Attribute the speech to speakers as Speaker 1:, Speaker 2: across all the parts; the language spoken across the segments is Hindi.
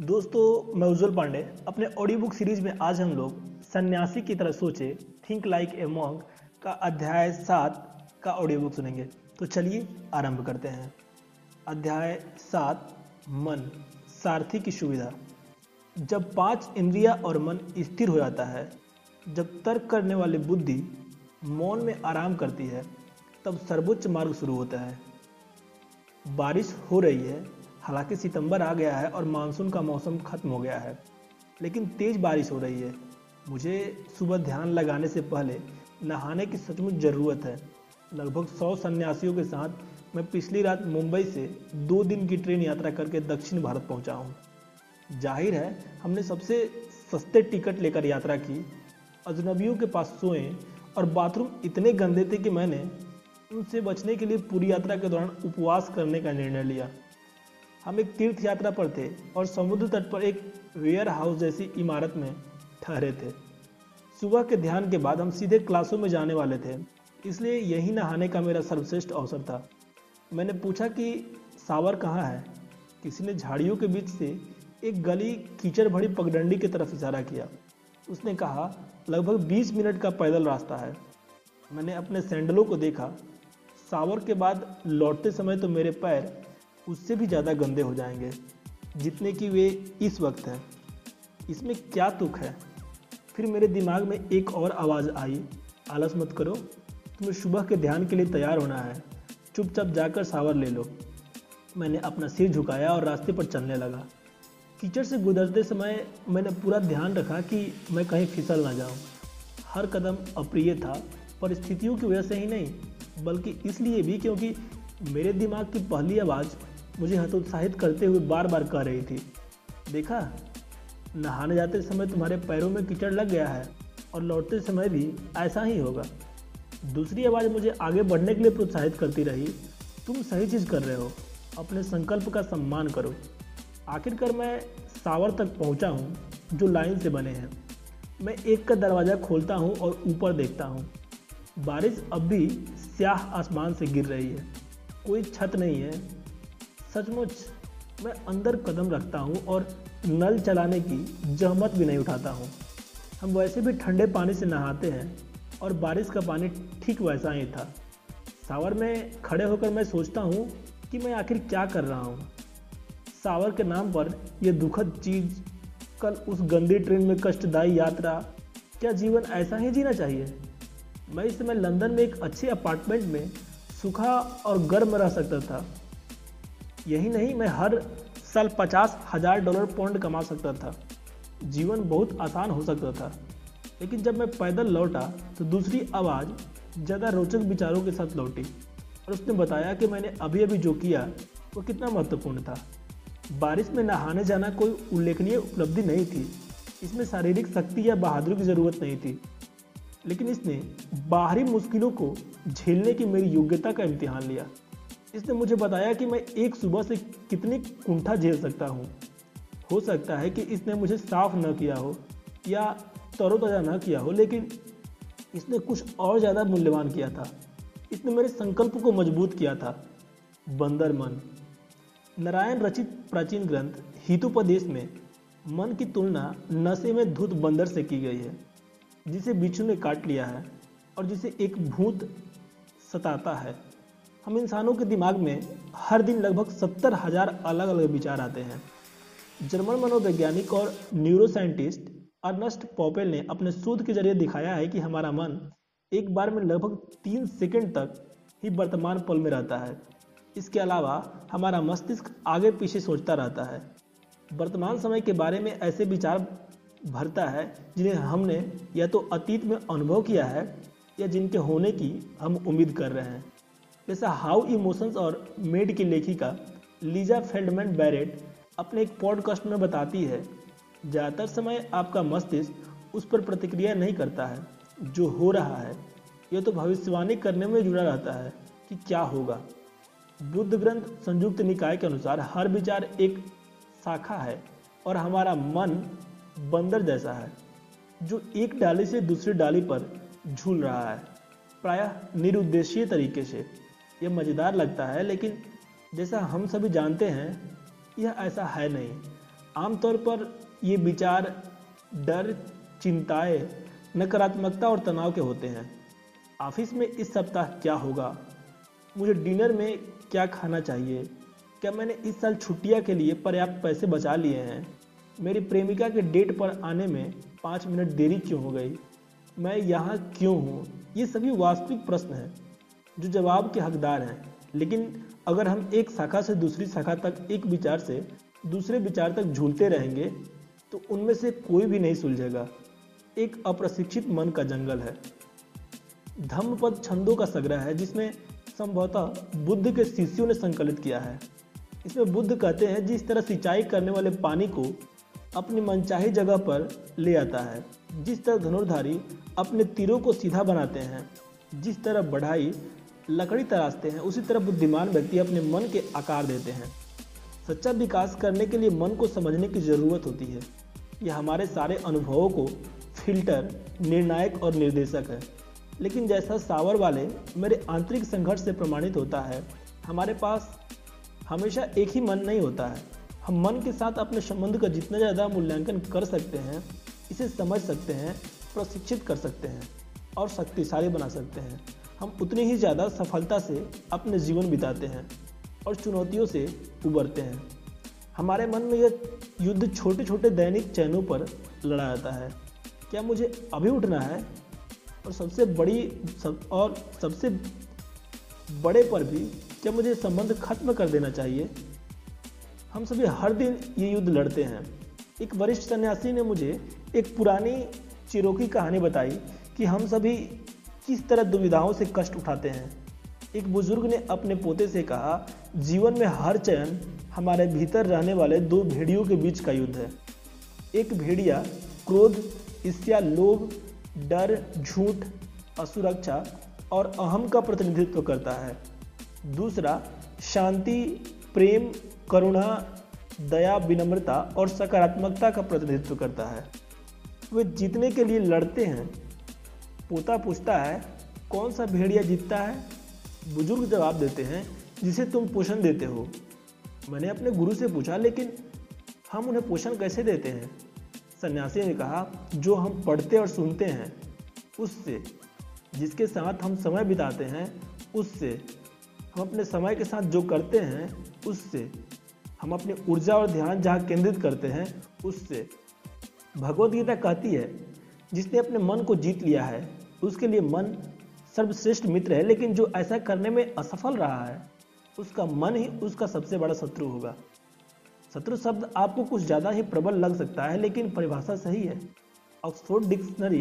Speaker 1: दोस्तों, मैं उज्जवल पांडे। अपने ऑडियो बुक सीरीज़ में आज हम लोग सन्यासी की तरह सोचे थिंक लाइक ए मॉन्ग का अध्याय सात का ऑडियो बुक सुनेंगे। तो चलिए आरंभ करते हैं। अध्याय सात, मन, सारथी की सुविधा। जब पाँच इंद्रिया और मन स्थिर हो जाता है, जब तर्क करने वाली बुद्धि मौन में आराम करती है, तब सर्वोच्च मार्ग शुरू होता है। बारिश हो रही है हालाँकि सितंबर आ गया है और मानसून का मौसम खत्म हो गया है, लेकिन तेज बारिश हो रही है। मुझे सुबह ध्यान लगाने से पहले नहाने की सचमुच ज़रूरत है। लगभग सौ सन्यासियों के साथ मैं पिछली रात मुंबई से दो दिन की ट्रेन यात्रा करके दक्षिण भारत पहुँचा हूँ। ज़ाहिर है, हमने सबसे सस्ते टिकट लेकर यात्रा की। अजनबियों के पास सोए और बाथरूम इतने गंदे थे कि मैंने उनसे बचने के लिए पूरी यात्रा के दौरान उपवास करने का निर्णय लिया। हम एक तीर्थ यात्रा पर थे और समुद्र तट पर एक वेयर हाउस जैसी इमारत में ठहरे थे। सुबह के ध्यान के बाद हम सीधे क्लासों में जाने वाले थे, इसलिए यही नहाने का मेरा सर्वश्रेष्ठ अवसर था। मैंने पूछा कि, सावर कहाँ है? किसी ने झाड़ियों के बीच से एक गली कीचड़ भरी पगडंडी की तरफ़ इशारा किया। उसने कहा, लगभग 20 मिनट का पैदल रास्ता है। मैंने अपने सैंडलों को देखा। सावर के बाद लौटते समय तो मेरे पैर उससे भी ज़्यादा गंदे हो जाएँगे, जितने कि वे इस वक्त हैं। इसमें क्या तुक है? फिर मेरे दिमाग में एक और आवाज़ आई, आलस मत करो, तुम्हें सुबह के ध्यान के लिए तैयार होना है। चुपचाप जाकर सावर ले लो। मैंने अपना सिर झुकाया और रास्ते पर चलने लगा। कीचड़ से गुजरते समय मैंने पूरा ध्यान रखा कि मैं कहीं फिसल ना जाऊँ। हर कदम अप्रिय था, परिस्थितियों की वजह से ही नहीं, बल्कि इसलिए भी क्योंकि मेरे दिमाग की पहली आवाज़ मुझे हतोत्साहित करते हुए बार बार कह रही थी, देखा, नहाने जाते समय तुम्हारे पैरों में कीचड़ लग गया है और लौटते समय भी ऐसा ही होगा। दूसरी आवाज़ मुझे आगे बढ़ने के लिए प्रोत्साहित करती रही, तुम सही चीज़ कर रहे हो, अपने संकल्प का सम्मान करो। आखिरकार मैं सावर तक पहुँचा हूँ, जो लाइन से बने हैं। मैं एक का दरवाज़ा खोलता हूँ और ऊपर देखता हूँ। बारिश अब भी स्याह आसमान से गिर रही है। कोई छत नहीं है सचमुच मैं अंदर कदम रखता हूँ और नल चलाने की जहमत भी नहीं उठाता हूँ। हम वैसे भी ठंडे पानी से नहाते हैं और बारिश का पानी ठीक वैसा ही था। सावर में खड़े होकर मैं सोचता हूँ कि मैं आखिर क्या कर रहा हूँ। सावर के नाम पर यह दुखद चीज़ कल उस गंदी ट्रेन में कष्टदायी यात्रा, क्या जीवन ऐसा ही जीना चाहिए? मैं इस समय लंदन में एक अच्छे अपार्टमेंट में सूखा और गर्म रह सकता था। यही नहीं, मैं हर साल पचास हज़ार डॉलर पौंड कमा सकता था। जीवन बहुत आसान हो सकता था। लेकिन जब मैं पैदल लौटा तो दूसरी आवाज़ ज़्यादा रोचक विचारों के साथ लौटी और उसने बताया कि मैंने अभी अभी जो किया, वो कितना महत्वपूर्ण था। बारिश में नहाने जाना कोई उल्लेखनीय उपलब्धि नहीं थी। इसमें शारीरिक शक्ति या बहादुरी की ज़रूरत नहीं थी। लेकिन इसने बाहरी मुश्किलों को झेलने की मेरी योग्यता का इम्तिहान लिया। इसने मुझे बताया कि मैं एक सुबह से कितनी कुंठा झेल सकता हूँ। हो सकता है कि इसने मुझे साफ़ न किया हो या तरोताज़ा न किया हो, लेकिन इसने कुछ और ज़्यादा मूल्यवान किया था। इसने मेरे संकल्प को मज़बूत किया था। बंदर मन। नारायण रचित प्राचीन ग्रंथ हितोपदेश में मन की तुलना नशे में धुत बंदर से की गई है, जिसे बिच्छू ने काट लिया है और जिसे एक भूत सताता है। हम इंसानों के दिमाग में हर दिन लगभग सत्तर हज़ार अलग अलग विचार आते हैं। जर्मन मनोवैज्ञानिक और न्यूरो साइंटिस्ट अर्नस्ट पॉपेल ने अपने शोध के ज़रिए दिखाया है कि हमारा मन एक बार में लगभग तीन सेकंड तक ही वर्तमान पल में रहता है। इसके अलावा हमारा मस्तिष्क आगे पीछे सोचता रहता है। वर्तमान समय के बारे में ऐसे विचार भरता है जिन्हें हमने या तो अतीत में अनुभव किया है या जिनके होने की हम उम्मीद कर रहे हैं। जैसा हाउ इमोशंस और मेड की लेखिका लीजा फेल्डमैन बैरेट अपने एक पॉडकास्ट में बताती है, ज़्यादातर समय आपका मस्तिष्क उस पर प्रतिक्रिया नहीं करता है, जो हो रहा है। यह तो भविष्यवाणी करने में जुड़ा रहता है कि क्या होगा। बुद्ध ग्रंथ संयुक्त निकाय के अनुसार हर विचार एक शाखा है और हमारा मन बंदर जैसा है, जो एक डाली से दूसरी डाली पर झूल रहा है, प्रायः निरुद्देशीय तरीके से। यह मज़ेदार लगता है, लेकिन जैसा हम सभी जानते हैं, यह ऐसा है नहीं। आमतौर पर ये विचार डर, चिंताएँ, नकारात्मकता और तनाव के होते हैं। ऑफ़िस में इस सप्ताह क्या होगा? मुझे डिनर में क्या खाना चाहिए? क्या मैंने इस साल छुट्टियाँ के लिए पर्याप्त पैसे बचा लिए हैं? मेरी प्रेमिका के डेट पर आने में पाँच मिनट देरी क्यों हो गई? मैं यहाँ क्यों हूँ? ये सभी वास्तविक प्रश्न हैं। जो जवाब के हकदार हैं। लेकिन अगर हम एक शाखा से दूसरी शाखा तक, एक विचार से दूसरे विचार तक झूलते रहेंगे तो उनमें से कोई भी नहीं सुलझेगा। एक अप्रशिक्षित मन का जंगल है। धम्मपद छंदों का संग्रह है, जिसमें संभवतः बुद्ध के शिष्यों ने संकलित किया है। इसमें बुद्ध कहते हैं, जिस तरह सिंचाई करने वाले पानी को अपनी मनचाही जगह पर ले आता है, जिस तरह धनुर्धारी अपने तीरों को सीधा बनाते हैं, जिस तरह बढ़ाई लकड़ी तराशते हैं, उसी तरह बुद्धिमान व्यक्ति अपने मन के आकार देते हैं। सच्चा विकास करने के लिए मन को समझने की ज़रूरत होती है। यह हमारे सारे अनुभवों को फ़िल्टर, निर्णायक और निर्देशक है। लेकिन जैसा सावर वाले मेरे आंतरिक संघर्ष से प्रमाणित होता है, हमारे पास हमेशा एक ही मन नहीं होता है। हम मन के साथ अपने संबंध का जितना ज़्यादा मूल्यांकन कर सकते हैं, इसे समझ सकते हैं, प्रशिक्षित कर सकते हैं और शक्तिशाली बना सकते हैं। हम उतनी ही ज़्यादा सफलता से अपने जीवन बिताते हैं और चुनौतियों से उबरते हैं। हमारे मन में यह युद्ध छोटे छोटे दैनिक चयनों पर लड़ा जाता है। क्या मुझे अभी उठना है? और सबसे बड़ी, सब, और सबसे बड़े पर भी क्या मुझे संबंध खत्म कर देना चाहिए? हम सभी हर दिन ये युद्ध लड़ते हैं। एक वरिष्ठ सन्यासी ने मुझे एक पुरानी चिरोकी कहानी बताई कि हम सभी किस तरह दुविधाओं से कष्ट उठाते हैं? एक बुज़ुर्ग ने अपने पोते से कहा, जीवन में हर चयन हमारे भीतर रहने वाले दो भेड़ियों के बीच का युद्ध है। एक भेड़िया क्रोध ईर्ष्या लोभ, डर, झूठ, असुरक्षा और अहम का प्रतिनिधित्व करता है। दूसरा, शांति, प्रेम, करुणा, दया, विनम्रता और सकारात्मकता का प्रतिनिधित्व करता है। वे जीतने के लिए लड़ते हैं पोता पूछता है, कौन सा भेड़िया जीतता है? बुज़ुर्ग जवाब देते हैं, जिसे तुम पोषण देते हो। मैंने अपने गुरु से पूछा, लेकिन हम उन्हें पोषण कैसे देते हैं? सन्यासी ने कहा, जो हम पढ़ते और सुनते हैं, उससे, जिसके साथ हम समय बिताते हैं, उससे, हम अपने समय के साथ जो करते हैं, उससे, हम अपनी ऊर्जा और ध्यान जहाँ केंद्रित करते हैं, उससे। भगवत गीता कहती है, जिसने अपने मन को जीत लिया है उसके लिए मन सर्वश्रेष्ठ मित्र है, लेकिन जो ऐसा करने में असफल रहा है, उसका मन ही उसका सबसे बड़ा शत्रु होगा। शत्रु शब्द आपको कुछ ज़्यादा ही प्रबल लग सकता है, लेकिन परिभाषा सही है। ऑक्सफोर्ड डिक्शनरी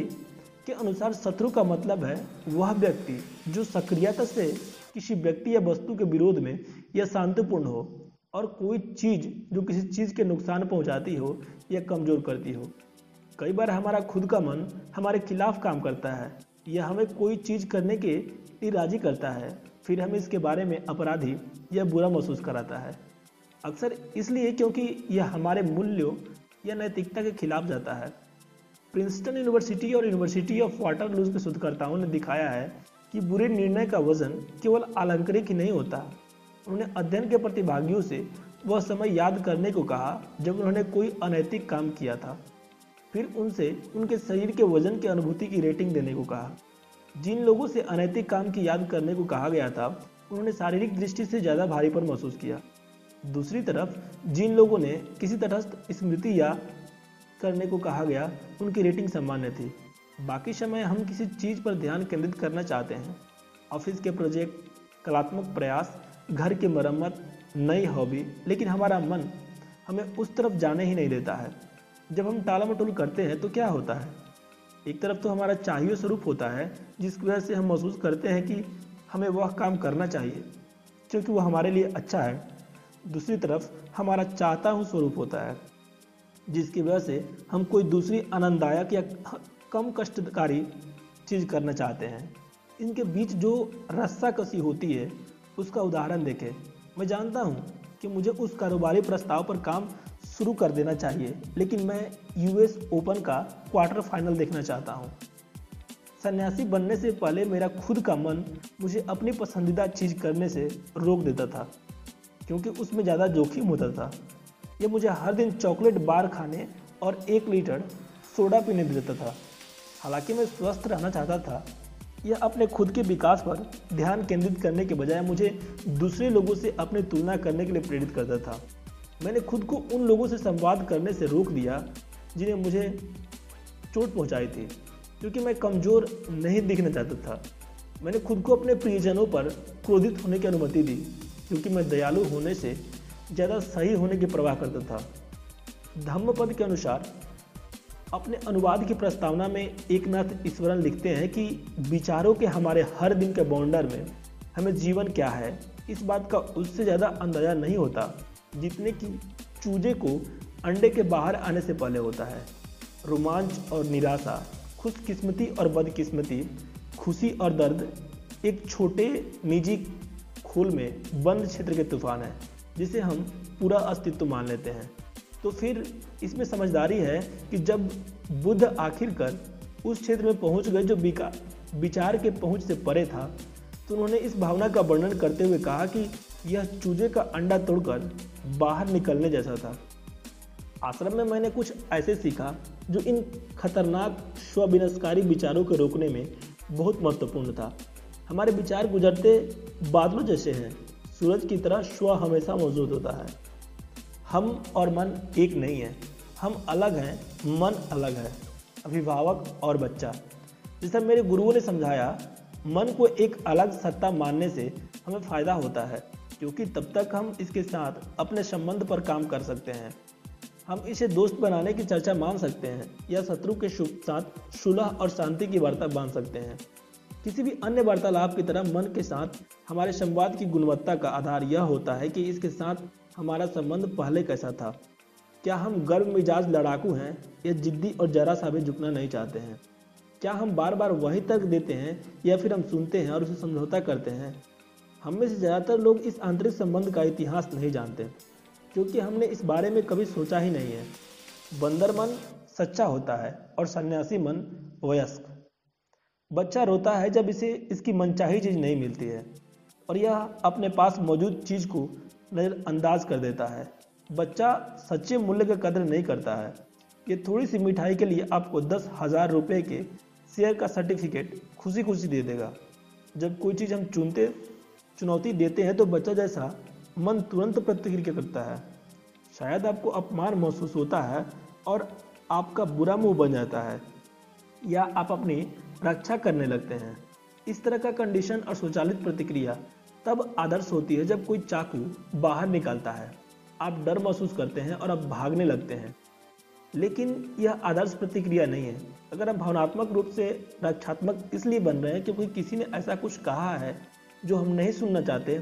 Speaker 1: के अनुसार शत्रु का मतलब है वह व्यक्ति जो सक्रियता से किसी व्यक्ति या वस्तु के विरोध में या शांतिपूर्ण हो, और कोई चीज़ जो किसी चीज़ के नुकसान पहुंचाती हो या कमज़ोर करती हो। कई बार हमारा खुद का मन हमारे खिलाफ काम करता है या हमें कोई चीज़ करने के लिए राज़ी करता है, फिर हमें इसके बारे में अपराधी या बुरा महसूस कराता है। अक्सर इसलिए क्योंकि यह हमारे मूल्यों या नैतिकता के खिलाफ जाता है। प्रिंसटन यूनिवर्सिटी और यूनिवर्सिटी ऑफ़ वाटर लूज के शोधकर्ताओं ने दिखाया है कि बुरे निर्णय का वज़न केवल आलंकरिक ही नहीं होता। उन्होंने अध्ययन के प्रतिभागियों से वह समय याद करने को कहा जब उन्होंने कोई अनैतिक काम किया था। फिर उनसे उनके शरीर के वज़न की अनुभूति की रेटिंग देने को कहा। जिन लोगों से अनैतिक काम की याद करने को कहा गया था, उन्होंने शारीरिक दृष्टि से ज़्यादा भारीपन महसूस किया। दूसरी तरफ़, जिन लोगों ने किसी तरह स्मृति या करने को कहा गया, उनकी रेटिंग सामान्य थी। बाकी समय हम किसी चीज़ पर ध्यान केंद्रित करना चाहते हैं। ऑफ़िस के प्रोजेक्ट, कलात्मक प्रयास, घर की मरम्मत, नई हॉबी, लेकिन हमारा मन हमें उस तरफ़ जाने ही नहीं देता है। जब हम टाला मटोल करते हैं तो क्या होता है? एक तरफ़ तो हमारा चाहिए स्वरूप होता है, जिसकी वजह से हम महसूस करते हैं कि हमें वह काम करना चाहिए, क्योंकि वह हमारे लिए अच्छा है। दूसरी तरफ़, हमारा चाहता हूँ स्वरूप होता है, जिसकी वजह से हम कोई दूसरी आनंददायक या कम कष्टकारी चीज़ करना चाहते हैं। इनके बीच जो रस्सा कसी होती है, उसका उदाहरण देखें। मैं जानता हूँ कि मुझे उस कारोबारी प्रस्ताव पर काम शुरू कर देना चाहिए। लेकिन मैं यूएस ओपन का क्वार्टर फाइनल देखना चाहता हूँ। सन्यासी बनने से पहले मेरा खुद का मन मुझे अपनी पसंदीदा चीज़ करने से रोक देता था, क्योंकि उसमें ज़्यादा जोखिम होता था। यह मुझे हर दिन चॉकलेट बार खाने और एक लीटर सोडा पीने देता था। हालाँकि मैं स्वस्थ रहना चाहता था, यह अपने खुद के विकास पर ध्यान केंद्रित करने के बजाय मुझे दूसरे लोगों से अपनी तुलना करने के लिए प्रेरित करता था। मैंने खुद को उन लोगों से संवाद करने से रोक दिया, जिन्हें मुझे चोट पहुंचाई थी, क्योंकि मैं कमज़ोर नहीं दिखना चाहता था। मैंने खुद को अपने प्रियजनों पर क्रोधित होने की अनुमति दी, क्योंकि मैं दयालु होने से ज़्यादा सही होने की प्रवाह करता था। धम्मपद के अनुसार, अपने अनुवाद की प्रस्तावना में एक नाथ ईश्वरन लिखते हैं कि विचारों के हमारे हर दिन के बाउंडर में हमें जीवन क्या है, इस बात का उससे ज़्यादा अंदाज़ा नहीं होता। जितने कि चूजे को अंडे के बाहर आने से पहले होता है। रोमांच और निराशा, खुशकिस्मती और बदकिस्मती, खुशी और दर्द एक छोटे निजी खोल में बंद क्षेत्र के तूफ़ान है, जिसे हम पूरा अस्तित्व मान लेते हैं। तो फिर इसमें समझदारी है कि जब बुद्ध आखिरकार उस क्षेत्र में पहुँच गए जो विचार के पहुँच से परे था तो उन्होंने इस भावना का वर्णन करते हुए कहा कि यह चूजे का अंडा तोड़कर बाहर निकलने जैसा था। आश्रम में मैंने कुछ ऐसे सीखा जो इन खतरनाक स्वविनस्कारी विचारों को रोकने में बहुत महत्वपूर्ण था। हमारे विचार गुजरते बादलों जैसे हैं। सूरज की तरह स्व हमेशा मौजूद होता है। हम और मन एक नहीं है। हम अलग हैं, मन अलग है। अभिभावक और बच्चा। जैसा मेरे गुरुओं ने समझाया, मन को एक अलग सत्ता मानने से हमें फ़ायदा होता है। क्योंकि तब तक हम इसके साथ अपने संबंध पर काम कर सकते हैं। हम इसे दोस्त बनाने की चर्चा मान सकते हैं या शत्रु के साथ सुलह और शांति की वार्ता बाँध सकते हैं। किसी भी अन्य वार्तालाप की तरह मन के साथ हमारे संवाद की गुणवत्ता का आधार यह होता है कि इसके साथ हमारा संबंध पहले कैसा था। क्या हम गर्व मिजाज लड़ाकू हैं या जिद्दी और जरा सा भी झुकना नहीं चाहते हैं? क्या हम बार बार वही तर्क देते हैं या फिर हम सुनते हैं और उसे समझौता करते हैं? हम में से ज़्यादातर लोग इस आंतरिक संबंध का इतिहास नहीं जानते, क्योंकि हमने इस बारे में कभी सोचा ही नहीं है। बंदर मन सच्चा होता है और सन्यासी मन वयस्क। बच्चा रोता है जब इसे इसकी मनचाही चीज़ नहीं मिलती है, और यह अपने पास मौजूद चीज़ को नज़रअंदाज कर देता है। बच्चा सच्चे मूल्य का कदर नहीं करता है। ये थोड़ी सी मिठाई के लिए आपको दस हज़ार रुपये के शेयर का सर्टिफिकेट खुशी खुशी दे देगा। जब कोई चीज़ हम चुनते चुनौती देते हैं तो बच्चा जैसा मन तुरंत प्रतिक्रिया करता है। शायद आपको अपमान महसूस होता है और आपका बुरा मुँह बन जाता है, या आप अपनी रक्षा करने लगते हैं। इस तरह का कंडीशन और स्वचालित प्रतिक्रिया तब आदर्श होती है जब कोई चाकू बाहर निकालता है। आप डर महसूस करते हैं और आप भागने लगते हैं। लेकिन यह आदर्श प्रतिक्रिया नहीं है। अगर आप भावनात्मक रूप से रक्षात्मक इसलिए बन रहे हैं क्योंकि किसी ने ऐसा कुछ कहा है जो हम नहीं सुनना चाहते,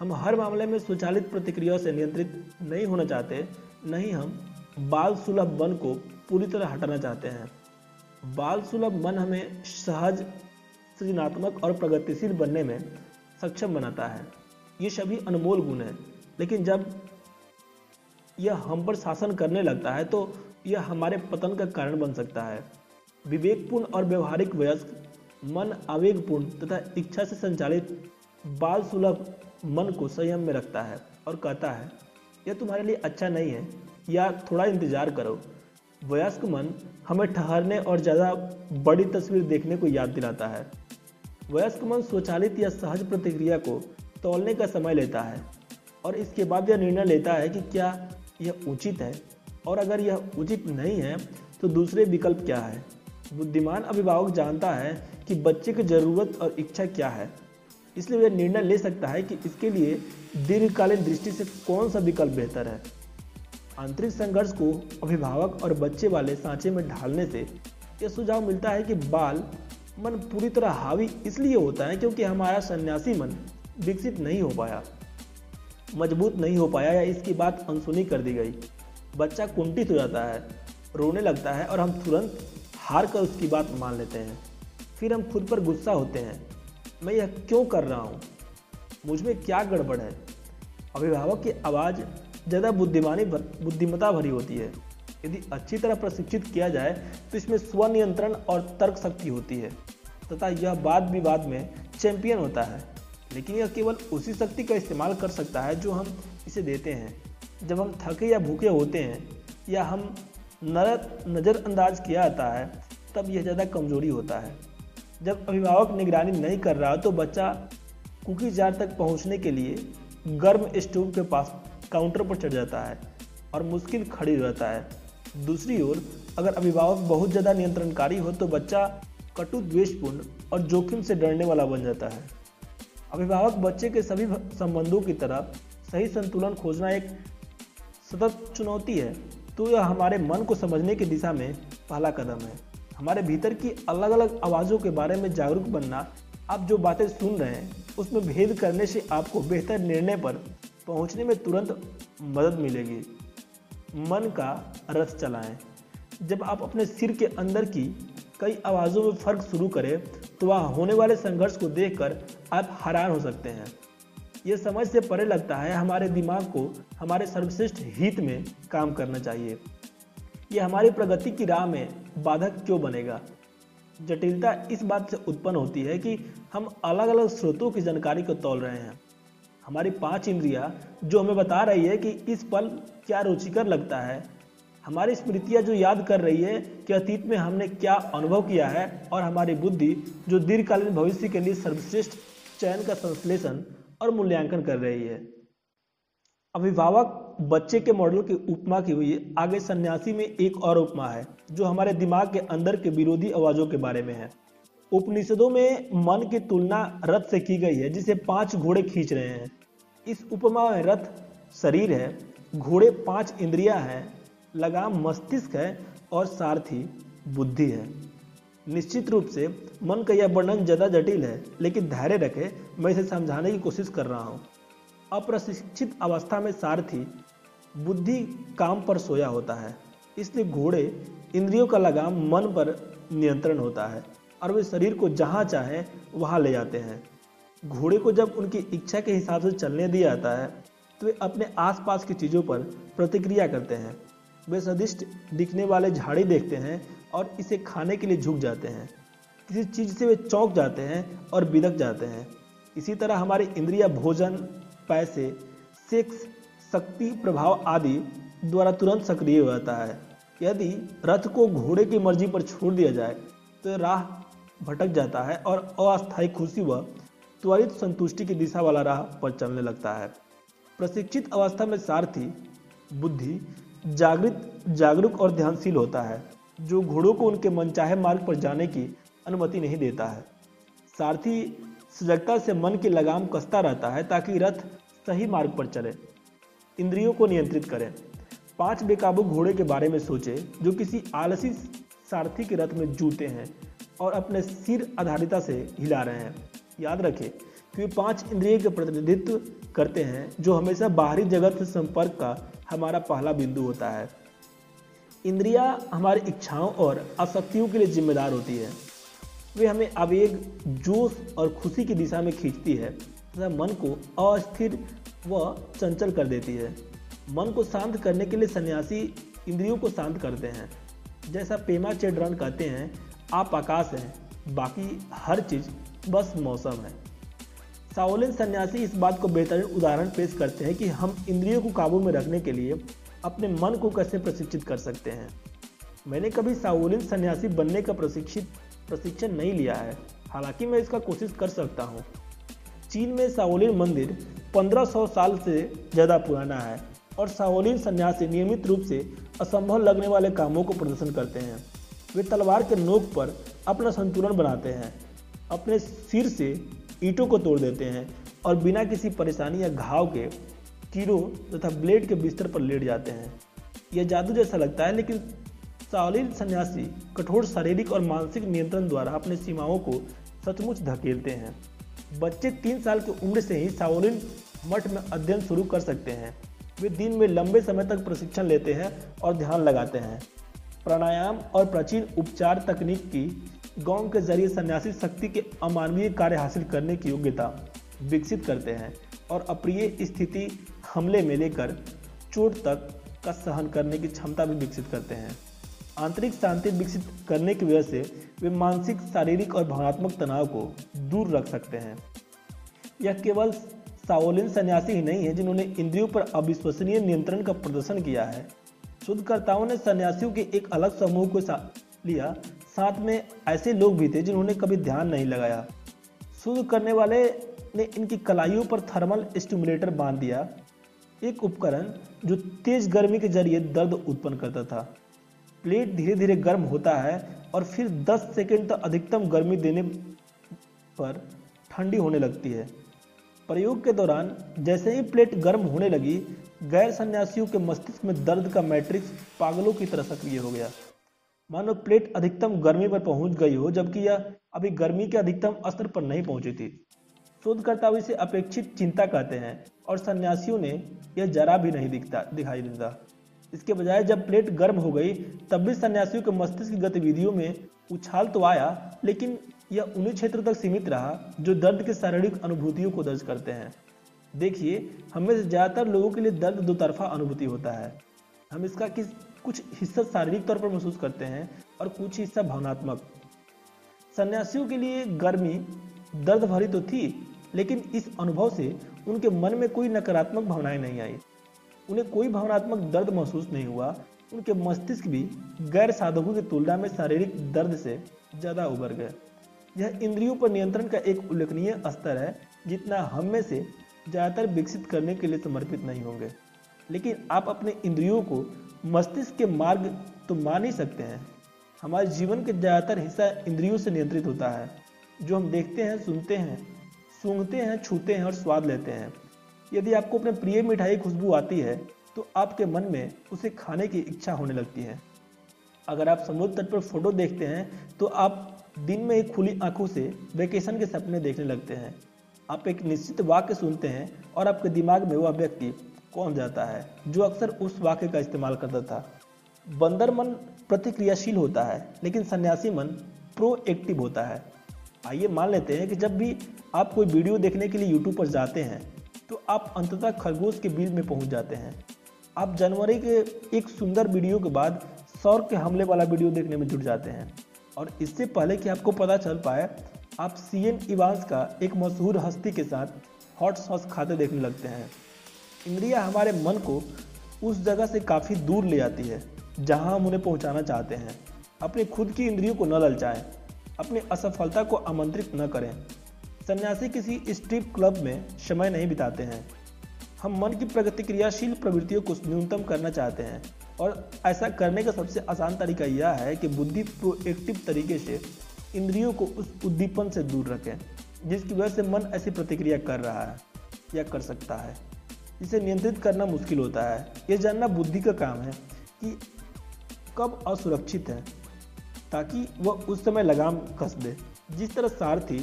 Speaker 1: हम हर मामले में स्वचालित प्रतिक्रियाओं से नियंत्रित नहीं होना चाहते, नहीं हम बाल सुलभ मन को पूरी तरह हटाना चाहते हैं। बाल सुलभ मन हमें सहज, सृजनात्मक और प्रगतिशील बनने में सक्षम बनाता है। ये सभी अनमोल गुण हैं, लेकिन जब यह हम पर शासन करने लगता है तो यह हमारे पतन का कारण बन सकता है। विवेकपूर्ण और व्यवहारिक वयस्क मन आवेगपूर्ण तथा इच्छा से संचालित बाल सुलभ मन को संयम में रखता है और कहता है, यह तुम्हारे लिए अच्छा नहीं है, या थोड़ा इंतज़ार करो। वयस्क मन हमें ठहरने और ज़्यादा बड़ी तस्वीर देखने को याद दिलाता है। वयस्क मन स्वचालित या सहज प्रतिक्रिया को तोलने का समय लेता है और इसके बाद यह निर्णय लेता है कि क्या यह उचित है और अगर यह उचित नहीं है तो दूसरे विकल्प क्या है? बुद्धिमान अभिभावक जानता है कि बच्चे की ज़रूरत और इच्छा क्या है। इसलिए वह निर्णय ले सकता है कि इसके लिए दीर्घकालीन दृष्टि से कौन सा विकल्प बेहतर है। आंतरिक संघर्ष को अभिभावक और बच्चे वाले सांचे में ढालने से यह सुझाव मिलता है कि बाल, मन पूरी तरह हावी इसलिए होता है क्योंकि हमारा सन्यासी मन विकसित नहीं हो पाया, मज़बूत नहीं हो पाया या इसकी बात अनसुनी कर दी गई। बच्चा कुंठित हो जाता है, रोने लगता है और हम तुरंत हार कर उसकी बात मान लेते हैं। फिर हम खुद पर गुस्सा होते हैं। मैं यह क्यों कर रहा हूँ? मुझमें क्या गड़बड़ है? अभिभावक की आवाज़ ज़्यादा बुद्धिमानी बुद्धिमता भरी होती है। यदि अच्छी तरह प्रशिक्षित किया जाए तो इसमें स्वनियंत्रण और तर्क शक्ति होती है। तथा यह वाद विवाद में चैंपियन होता है। लेकिन यह केवल उसी शक्ति का इस्तेमाल कर सकता है जो हम इसे देते हैं। जब हम थके या भूखे होते हैं, या हम नज़रअंदाज किया जाता है, तब यह ज़्यादा कमज़ोरी होता है। जब अभिभावक निगरानी नहीं कर रहा तो बच्चा कुकी जार तक पहुँचने के लिए गर्म स्टोव के पास काउंटर पर चढ़ जाता है और मुश्किल खड़ी हो जाता है। दूसरी ओर, अगर अभिभावक बहुत ज़्यादा नियंत्रणकारी हो तो बच्चा कटु द्वेषपूर्ण और जोखिम से डरने वाला बन जाता है। अभिभावक बच्चे के सभी संबंधों की तरह सही संतुलन खोजना एक सतत चुनौती है। तो यह हमारे मन को समझने की दिशा में पहला कदम है। हमारे भीतर की अलग अलग आवाज़ों के बारे में जागरूक बनना, आप जो बातें सुन रहे हैं, उसमें भेद करने से आपको बेहतर निर्णय पर पहुँचने में तुरंत मदद मिलेगी। मन का रथ चलाएँ। जब आप अपने सिर के अंदर की कई आवाज़ों में फ़र्क शुरू करें तो वहाँ होने वाले संघर्ष को देखकर आप हैरान हो सकते हैं। यह समझ से परे लगता है हमारे दिमाग को हमारे सर्वश्रेष्ठ हित में काम करना चाहिए। ये हमारी प्रगति की राह में बाधक क्यों बनेगा? जटिलता इस बात से उत्पन्न होती है कि हम अलग अलग स्रोतों की जानकारी को तोल रहे हैं। हमारी पाँच इंद्रिया जो हमें बता रही है कि इस पल क्या रुचिकर लगता है, हमारी स्मृतियाँ जो याद कर रही है कि अतीत में हमने क्या अनुभव किया है, और हमारी बुद्धि जो दीर्घकालीन भविष्य के लिए सर्वश्रेष्ठ चयन का संश्लेषण और मूल्यांकन कर रही है। अभिभावक बच्चे के मॉडल की उपमा की हुई आगे सन्यासी में एक और उपमा है, जो हमारे दिमाग के अंदर के विरोधी आवाजों के बारे में है। उपनिषदों में मन की तुलना रथ से की गई है, जिसे पाँच घोड़े खींच रहे हैं। इस उपमा में रथ शरीर है, घोड़े पाँच इंद्रिया हैं, लगाम मस्तिष्क है और सारथी बुद्धि है। निश्चित रूप से मन का यह वर्णन ज़्यादा जटिल है, लेकिन धैर्य रखें, मैं इसे समझाने की कोशिश कर रहा हूँ। अप्रशिक्षित अवस्था में सारथी बुद्धि काम पर सोया होता है, इसलिए घोड़े इंद्रियों का लगाम मन पर नियंत्रण होता है और वे शरीर को जहाँ चाहे वहाँ ले जाते हैं। घोड़े को जब उनकी इच्छा के हिसाब से चलने दिया जाता है तो वे अपने आसपास की चीज़ों पर प्रतिक्रिया करते हैं। वे सदिष्ट दिखने वाले झाड़ी देखते हैं और इसे खाने के लिए झुक जाते हैं। किसी चीज़ से वे चौंक जाते हैं और बिदक जाते हैं। इसी तरह हमारे इंद्रिया, भोजन, पैसे, सेक्स, शक्ति, प्रभाव आदि द्वारा तुरंत सक्रिय हो जाता है। यदि रथ को घोड़े की मर्ज़ी पर छोड़ दिया जाए तो राह भटक जाता है और अस्थायी खुशी व त्वरित संतुष्टि की दिशा वाला राह पर चलने लगता है। प्रशिक्षित अवस्था में सारथी, बुद्धि जागृत, जागरूक और ध्यानशील होता है। जो घोड़ों को उनके मनचाहे मार्ग पर जाने की अनुमति नहीं देता है। सारथी सजगता से मन की लगाम कसता रहता है ताकि रथ सही मार्ग पर चले, इंद्रियों को नियंत्रित करें। पाँच बेकाबू घोड़े के बारे में सोचें, जो किसी आलसी सारथी के रथ में जूते हैं और अपने सिर आधारिता से हिला रहे हैं। याद रखें कि पाँच इंद्रिय के प्रतिनिधित्व करते हैं, जो हमेशा बाहरी जगत से संपर्क का हमारा पहला बिंदु होता है। इंद्रिया हमारी इच्छाओं और आसक्तियों के लिए जिम्मेदार होती है। वे हमें आवेग जोश और खुशी की दिशा में खींचती है, तथा मन को अस्थिर व चंचल कर देती है। मन को शांत करने के लिए सन्यासी इंद्रियों को शांत करते हैं। जैसा पेमा चेड्रन कहते हैं, आप आकाश हैं, बाकी हर चीज़ बस मौसम है। साओलिन सन्यासी इस बात को बेहतरीन उदाहरण पेश करते हैं कि हम इंद्रियों को काबू में रखने के लिए अपने मन को कैसे प्रशिक्षित कर सकते हैं? मैंने कभी साओलिन सन्यासी बनने का प्रशिक्षित, प्रशिक्षण नहीं लिया है। हालाँकि मैं इसका कोशिश कर सकता हूँ। चीन में साओलिन मंदिर 1500 साल से ज़्यादा पुराना है और साओलिन सन्यासी नियमित रूप से असंभव लगने वाले कामों को प्रदर्शन करते हैं। वे तलवार के नोक पर अपना संतुलन बनाते हैं, अपने सिर से ईंटों को तोड़ देते हैं और बिना किसी परेशानी या घाव के कीड़ों तथा ब्लेड के बिस्तर पर लेट जाते हैं। यह जादू जैसा लगता है, लेकिन सालिन सन्यासी कठोर शारीरिक और मानसिक नियंत्रण द्वारा अपने सीमाओं को सचमुच धकेलते हैं। बच्चे तीन साल की उम्र से ही साओलिन मठ में अध्ययन शुरू कर सकते हैं। वे दिन में लंबे समय तक प्रशिक्षण लेते हैं और ध्यान लगाते हैं। प्राणायाम और प्राचीन उपचार तकनीक की गाँव के ज़रिए सन्यासी शक्ति के अमानवीय कार्य हासिल करने की योग्यता विकसित करते हैं। और अप्रिय स्थिति हमले में लेकर चोट तक का सहन करने की क्षमता भी विकसित करते हैं। आंतरिक शांति विकसित करने की वजह से वे मानसिक शारीरिक और भावनात्मक तनाव को दूर रख सकते हैं। यह केवल साओलिन सन्यासी ही नहीं है जिन्होंने इंद्रियों पर अविश्वसनीय नियंत्रण का प्रदर्शन किया है। शोधकर्ताओं ने सन्यासियों के एक अलग समूह को सा, लिया। साथ में ऐसे लोग भी थे जिन्होंने कभी ध्यान नहीं लगाया। शोध करने वाले ने इनकी कलाइयों पर थर्मल स्टिमुलेटर बाँध दिया। एक उपकरण जो तेज गर्मी के ज़रिए दर्द उत्पन्न करता था। प्लेट धीरे धीरे गर्म होता है और फिर 10 सेकेंड तक अधिकतम गर्मी देने पर ठंडी होने लगती है। प्रयोग के दौरान जैसे ही प्लेट गर्म होने लगी, गैर सन्यासियों के मस्तिष्क में दर्द का मैट्रिक्स पागलों की तरह सक्रिय हो गया। मानो प्लेट अधिकतम गर्मी पर पहुँच गई हो, जबकि यह अभी गर्मी के अधिकतम स्तर पर नहीं पहुँची थी। शोधकर्ता इसे अपेक्षित चिंता कहते हैं और सन्यासियों ने यह जरा भी नहीं दिखता, दिखाई देता। इसके बजाय जब प्लेट गर्म हो गई, तब भी सन्यासियों के मस्तिष्क की गतिविधियों में उछाल तो आया, लेकिन यह उन्हीं क्षेत्रों तक सीमित रहा जो दर्द के शारीरिक अनुभूतियों को दर्ज करते हैं। देखिए, हमें से ज़्यादातर लोगों के लिए दर्द दो तरफा अनुभूति होता है। हम इसका किस, कुछ हिस्सा शारीरिक तौर पर महसूस करते हैं और कुछ हिस्सा भावनात्मक। सन्यासियों के लिए गर्मी, दर्द भरी तो थी लेकिन इस अनुभव से उनके मन में कोई नकारात्मक भावनाएँ नहीं आई। उन्हें कोई भावनात्मक दर्द महसूस नहीं हुआ। उनके मस्तिष्क भी गैर साधकों की तुलना में शारीरिक दर्द से ज़्यादा उभर गए। यह इंद्रियों पर नियंत्रण का एक उल्लेखनीय स्तर है, जितना हम में से ज़्यादातर विकसित करने के लिए समर्पित नहीं होंगे। लेकिन आप अपने इंद्रियों को मस्तिष्क के मार्ग तो मान ही सकते हैं। हमारे जीवन के ज़्यादातर हिस्सा इंद्रियों से नियंत्रित होता है। जो हम देखते हैं, सुनते हैं सूंघते हैं, छूते हैं और स्वाद लेते हैं। यदि आपको अपने प्रिय मिठाई खुशबू आती है तो आपके मन में उसे खाने की इच्छा होने लगती है। अगर आप समुद्र तट पर फ़ोटो देखते हैं तो आप दिन में ही खुली आँखों से वेकेशन के सपने देखने लगते हैं। आप एक निश्चित वाक्य सुनते हैं और आपके दिमाग में वह व्यक्ति कौन जाता है, जो अक्सर उस वाक्य का इस्तेमाल करता था। बंदर मन प्रतिक्रियाशील होता है, लेकिन सन्यासी मन प्रोएक्टिव होता है। आइए मान लेते हैं कि जब भी आप कोई वीडियो देखने के लिए यूट्यूब पर जाते हैं तो आप अंततः खरगोश के बिल में पहुँच जाते हैं। आप जनवरी के एक सुंदर वीडियो के बाद सौर के हमले वाला वीडियो देखने में जुट जाते हैं। और इससे पहले कि आपको पता चल पाए, आप सी एन इवांस का एक मशहूर हस्ती के साथ हॉट सॉस खाते देखने लगते हैं। इंद्रिया हमारे मन को उस जगह से काफ़ी दूर ले जाती है, जहाँ हम उन्हें पहुंचाना चाहते हैं। अपने खुद की इंद्रियों को न ललचाएँ। अपनी असफलता को आमंत्रित न करें। सन्यासी किसी स्ट्रिप क्लब में समय नहीं बिताते हैं। हम मन की प्रगतिक्रियाशील प्रवृत्तियों को न्यूनतम करना चाहते हैं। और ऐसा करने का सबसे आसान तरीका यह है कि बुद्धि प्रोएक्टिव तरीके से इंद्रियों को उस उद्दीपन से दूर रखें, जिसकी वजह से मन ऐसी प्रतिक्रिया कर रहा है या कर सकता है। इसे नियंत्रित करना मुश्किल होता है। यह जानना बुद्धि का काम है कि कब असुरक्षित है। ताकि वह उस समय लगाम कस दे। जिस तरह सारथी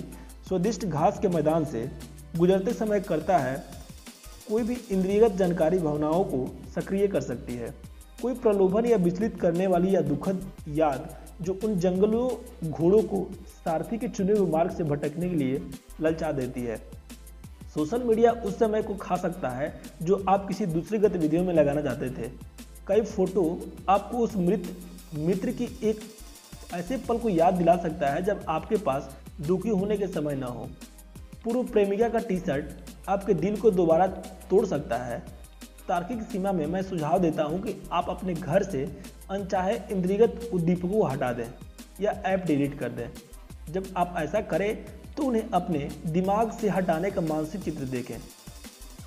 Speaker 1: स्वादिष्ट घास के मैदान से गुजरते समय करता है, कोई भी इंद्रियगत जानकारी भावनाओं को सक्रिय कर सकती है। कोई प्रलोभन या विचलित करने वाली या दुखद याद जो उन जंगलों, घोड़ों को सारथी के चुने हुए मार्ग से भटकने के लिए ललचा देती है। सोशल मीडिया उस समय को खा सकता है, जो आप किसी दूसरी गतिविधियों में लगाना चाहते थे। कई फ़ोटो आपको उस मृत, मित्र की एक ऐसे पल को याद दिला सकता है जब आपके पास दुखी होने के समय न हो। पूर्व प्रेमिका का टी शर्ट आपके दिल को दोबारा तोड़ सकता है। तार्किक सीमा में मैं सुझाव देता हूँ कि आप अपने घर से अनचाहे इंद्रियगत उद्दीपकों को हटा दें या ऐप डिलीट कर दें। जब आप ऐसा करें तो उन्हें अपने दिमाग से हटाने का मानसिक चित्र देखें।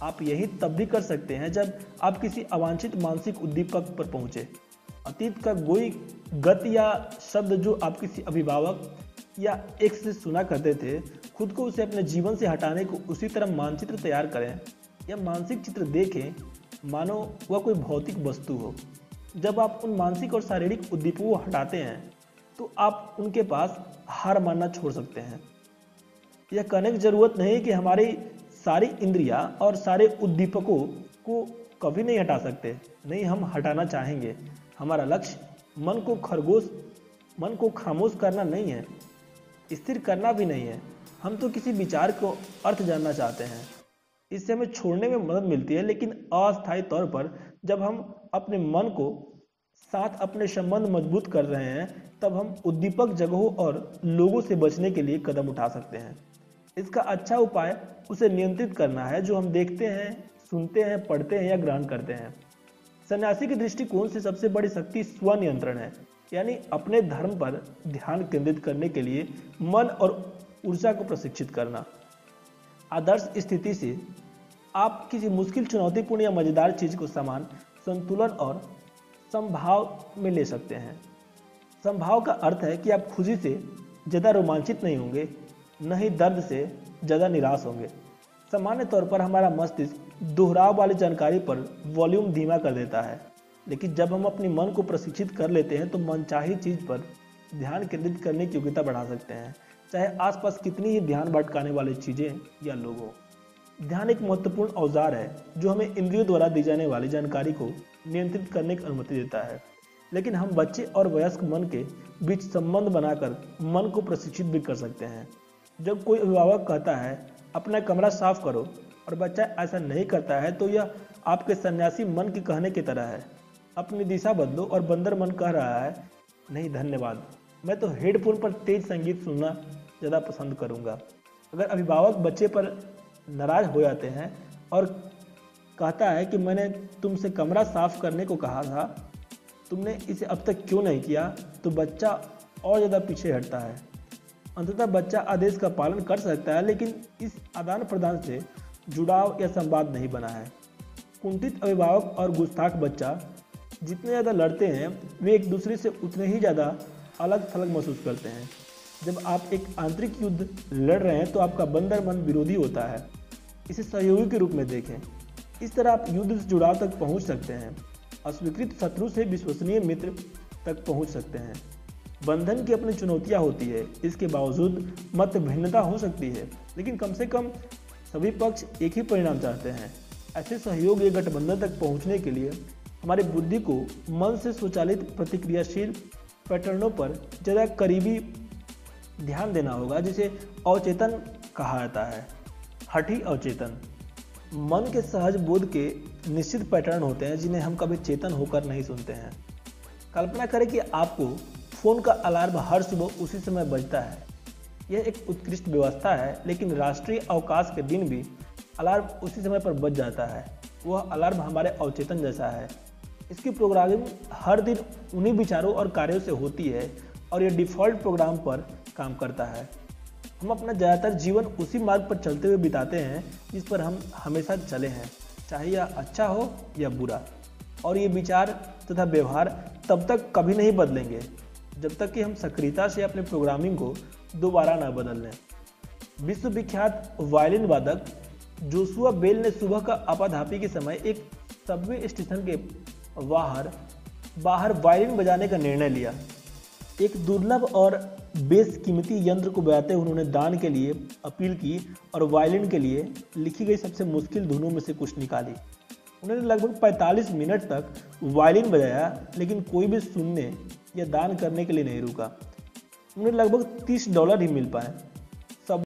Speaker 1: आप यही तब भी कर सकते हैं जब आप किसी अवांछित मानसिक उद्दीपक पर पहुँचे। अतीत का कोई गत या शब्द जो आप किसी अभिभावक या एक से सुना करते थे, खुद को उसे अपने जीवन से हटाने को उसी तरह मानचित्र तैयार करें या मानसिक चित्र देखें, मानो वह कोई भौतिक वस्तु हो। जब आप उन मानसिक और शारीरिक उद्दीपों को हटाते हैं तो आप उनके पास हार मानना छोड़ सकते हैं। यह कहने की ज़रूरत नहीं कि हमारी सारी इंद्रिया और सारे उद्दीपकों को कभी नहीं हटा सकते। नहीं, हम हटाना चाहेंगे। हमारा लक्ष्य मन को खरगोश, मन को खामोश करना नहीं है, स्थिर करना भी नहीं है। हम तो किसी विचार को अर्थ जानना चाहते हैं। इससे हमें छोड़ने में मदद मिलती है, लेकिन अस्थायी तौर पर जब हम अपने मन को साथ अपने संबंध मज़बूत कर रहे हैं, तब हम उद्दीपक जगहों और लोगों से बचने के लिए कदम उठा सकते हैं। इसका अच्छा उपाय उसे नियंत्रित करना है, जो हम देखते हैं, सुनते हैं, पढ़ते हैं या ग्रहण करते हैं। सन्यासी के दृष्टिकोण से सबसे बड़ी शक्ति स्वनियंत्रण है, यानी अपने धर्म पर ध्यान केंद्रित करने के लिए मन और ऊर्जा को प्रशिक्षित करना। आदर्श स्थिति से आप किसी मुश्किल, चुनौतीपूर्ण या मज़ेदार चीज़ को समान संतुलन और संभाव में ले सकते हैं। संभाव का अर्थ है कि आप खुशी से ज़्यादा रोमांचित नहीं होंगे, न ही दर्द से ज़्यादा निराश होंगे। सामान्य तौर पर हमारा मस्तिष्क दोहराव वाली जानकारी पर वॉल्यूम धीमा कर देता है। लेकिन जब हम अपने मन को प्रशिक्षित कर लेते हैं तो मनचाही चीज़ पर ध्यान केंद्रित करने की योग्यता बढ़ा सकते हैं। चाहे आसपास कितनी ही ध्यान भटकाने वाली चीज़ें या लोग। हो ध्यान एक महत्वपूर्ण औज़ार है, जो हमें इंद्रियों द्वारा दी जाने वाली जानकारी को नियंत्रित करने की अनुमति देता है। लेकिन हम बच्चे और वयस्क मन के बीच संबंध बनाकर मन को प्रशिक्षित भी कर सकते हैं। जब कोई अभिभावक कहता है, अपना कमरा साफ़ करो। और बच्चा ऐसा नहीं करता है तो यह आपके सन्यासी मन के कहने की तरह है। अपनी दिशा बदलो और बंदर मन कह रहा है, नहीं, धन्यवाद। मैं तो हेडफोन पर तेज संगीत सुनना ज़्यादा पसंद करूँगा। अगर अभिभावक बच्चे पर नाराज़ हो जाते हैं और कहता है कि मैंने तुमसे कमरा साफ़ करने को कहा था, तुमने इसे अब तक क्यों नहीं किया? तो बच्चा और ज़्यादा पीछे हटता है। अंततः बच्चा आदेश का पालन कर सकता है, लेकिन इस आदान प्रदान से जुड़ाव या संवाद नहीं बना है। कुंठित अभिभावक और गुस्ताख बच्चा जितने ज़्यादा लड़ते हैं, वे एक दूसरे से उतने ही ज़्यादा अलग थलग महसूस करते हैं। जब आप एक आंतरिक युद्ध लड़ रहे हैं तो आपका बंदर मन विरोधी होता है। इसे सहयोगी के रूप में देखें। इस तरह आप युद्ध से जुड़ाव तक पहुँच सकते हैं। अस्वीकृत शत्रु से विश्वसनीय मित्र तक पहुँच सकते हैं। बंधन की अपनी चुनौतियाँ होती है। इसके बावजूद मत भिन्नता हो सकती है। लेकिन कम से कम सभी पक्ष एक ही परिणाम चाहते हैं। ऐसे सहयोग या गठबंधन तक पहुँचने के लिए हमारी बुद्धि को मन से स्वचालित प्रतिक्रियाशील पैटर्नों पर ज़्यादा करीबी ध्यान देना होगा, जिसे अवचेतन कहा जाता है। हठी अवचेतन। मन के सहज बोध के निश्चित पैटर्न होते हैं, जिन्हें हम कभी चेतन होकर नहीं सुनते हैं। कल्पना करें कि आपको फ़ोन का अलार्म हर सुबह उसी समय बजता है। यह एक उत्कृष्ट व्यवस्था है, लेकिन राष्ट्रीय अवकाश के दिन भी अलार्म उसी समय पर बज जाता है। वह अलार्म हमारे अवचेतन जैसा है। इसकी प्रोग्रामिंग हर दिन उन्हीं विचारों और कार्यों से होती है और यह डिफ़ॉल्ट प्रोग्राम पर काम करता है। हम अपना ज़्यादातर जीवन उसी मार्ग पर चलते हुए बिताते हैं, जिस पर हम हमेशा चले हैं, चाहे यह अच्छा हो या बुरा। और ये विचार तथा व्यवहार तब तक कभी नहीं बदलेंगे, जब तक कि हम सक्रियता से अपने प्रोग्रामिंग को दोबारा न बदल लें। विश्व विख्यात वायलिन वादक जोसुआ बेल ने सुबह का आपाधापी के समय एक सबवे स्टेशन के बाहर बाहर वायलिन बजाने का निर्णय लिया। एक दुर्लभ और बेस कीमती यंत्र को बजाते हुए उन्होंने दान के लिए अपील की और वायलिन के लिए लिखी गई सबसे मुश्किल धुनों में से कुछ निकाली। उन्होंने लगभग 45 मिनट तक वायलिन बजाया, लेकिन कोई भी सुनने या दान करने के लिए नहीं रुका। उन्हें लगभग 30 डॉलर ही मिल पाए।